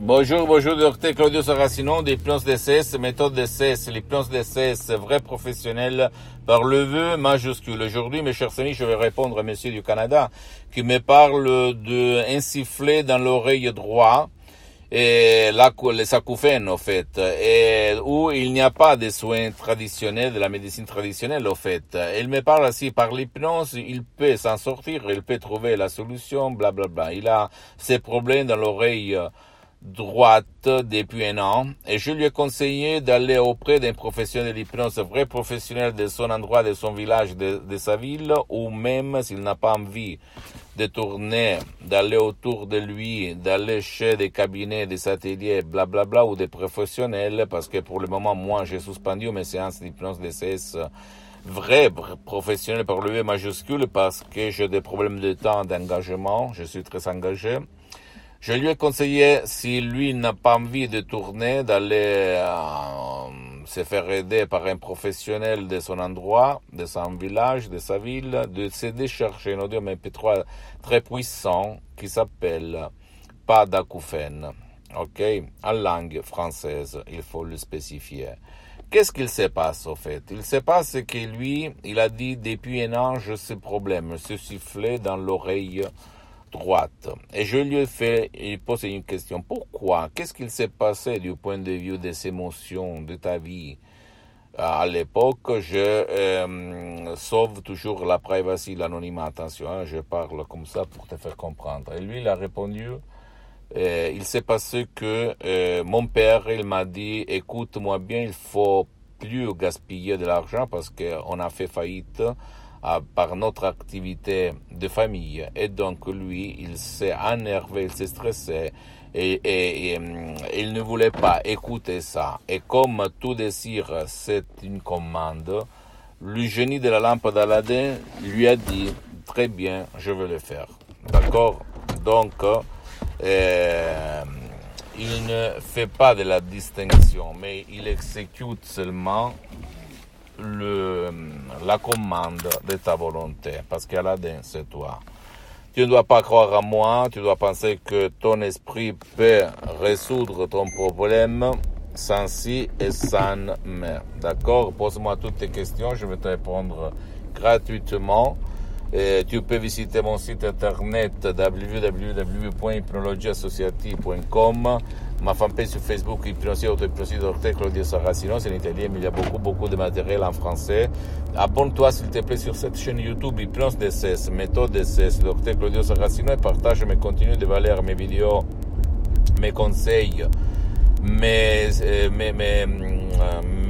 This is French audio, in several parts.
Bonjour, bonjour, docteur Claudio Saracino plans DCS, méthode DCS, l'hypnose DCS, vrai professionnel par le vœu majuscule. Aujourd'hui, mes chers amis, je vais répondre à monsieur du Canada qui me parle de insuffler dans l'oreille droite et la, les acouphènes, en fait, et où il n'y a pas de soins traditionnels, de la médecine traditionnelle, en fait. Il me parle aussi par l'hypnose, il peut s'en sortir, il peut trouver la solution, bla bla bla. Il a ses problèmes dans l'oreille droite depuis un an et je lui ai conseillé d'aller auprès d'un professionnel. D'hypnose, vrai professionnel de son endroit, de son village, de, sa ville, ou même s'il n'a pas envie de tourner, d'aller autour de lui, d'aller chez des cabinets, des ateliers, blablabla, bla, bla, ou des professionnels, parce que pour le moment, moi, j'ai suspendu mes séances d'hypnose DCS vrai professionnel par le majuscule parce que j'ai des problèmes de temps, d'engagement, je suis très engagé. Je lui ai conseillé, si lui n'a pas envie de tourner, d'aller euh, se faire aider par un professionnel de son endroit, de son village, de sa ville, de se décharger un audio MP3 très puissant qui s'appelle pas d'acouphène. Ok? En langue française, il faut le spécifier. Qu'est-ce qu'il se passe au fait? Il se passe que lui, il a dit depuis un an, ce problème, ce sifflet dans l'oreille droite. Et je lui ai fait il posé une question. Pourquoi? Qu'est-ce qu'il s'est passé du point de vue des émotions de ta vie? À l'époque, je euh, sauve toujours la privacy, l'anonymat. Attention, hein, je parle comme ça pour te faire comprendre. Et lui, il a répondu, euh, il s'est passé que euh, mon père, il m'a dit, écoute-moi bien, il faut plus gaspiller de l'argent parce qu'on a fait faillite par notre activité de famille. Et donc lui, il s'est énervé, il s'est stressé et, mm, il ne voulait pas écouter ça. Et comme tout désir, c'est une commande, le génie de la lampe d'Aladin lui a dit, très bien, je vais le faire. D'accord? Donc, euh, il ne fait pas de la distinction, mais il exécute seulement le, la commande de ta volonté, parce qu'Aladin, c'est toi. Tu ne dois pas croire à moi, tu dois penser que ton esprit peut résoudre ton problème sans si et sans mais. D'accord? Pose-moi toutes tes questions, je vais te répondre gratuitement. Tu peux visiter mon site internet www.hypnologieassociative.com ma fanpage sur Facebook, Hypnosie, Auto-Hypnosie, Dr. Claudio Saracino, c'est en italien, mais il y a beaucoup, beaucoup de matériel en français. Abonne-toi, s'il te plaît, sur cette chaîne YouTube, Hypnose DCS, méthode DCS, Dr. Claudio Saracino, et partage mes contenus de valeur, mes vidéos, mes conseils, mes, euh, euh,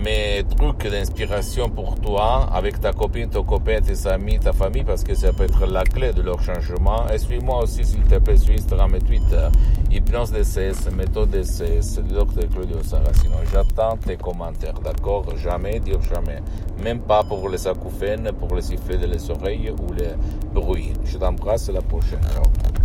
mes trucs d'inspiration pour toi, avec ta copine, ton copain, tes amis, ta famille, parce que ça peut être la clé de leur changement. Et suis-moi aussi, s'il te plaît, sur Instagram et Twitter. Hypnose DCS, méthode DCS, docteur Claudio Saracino. J'attends tes commentaires, d'accord? Jamais dire jamais. Même pas pour les acouphènes, pour les sifflets de les oreilles ou les bruits. Je t'embrasse, la prochaine. Ciao.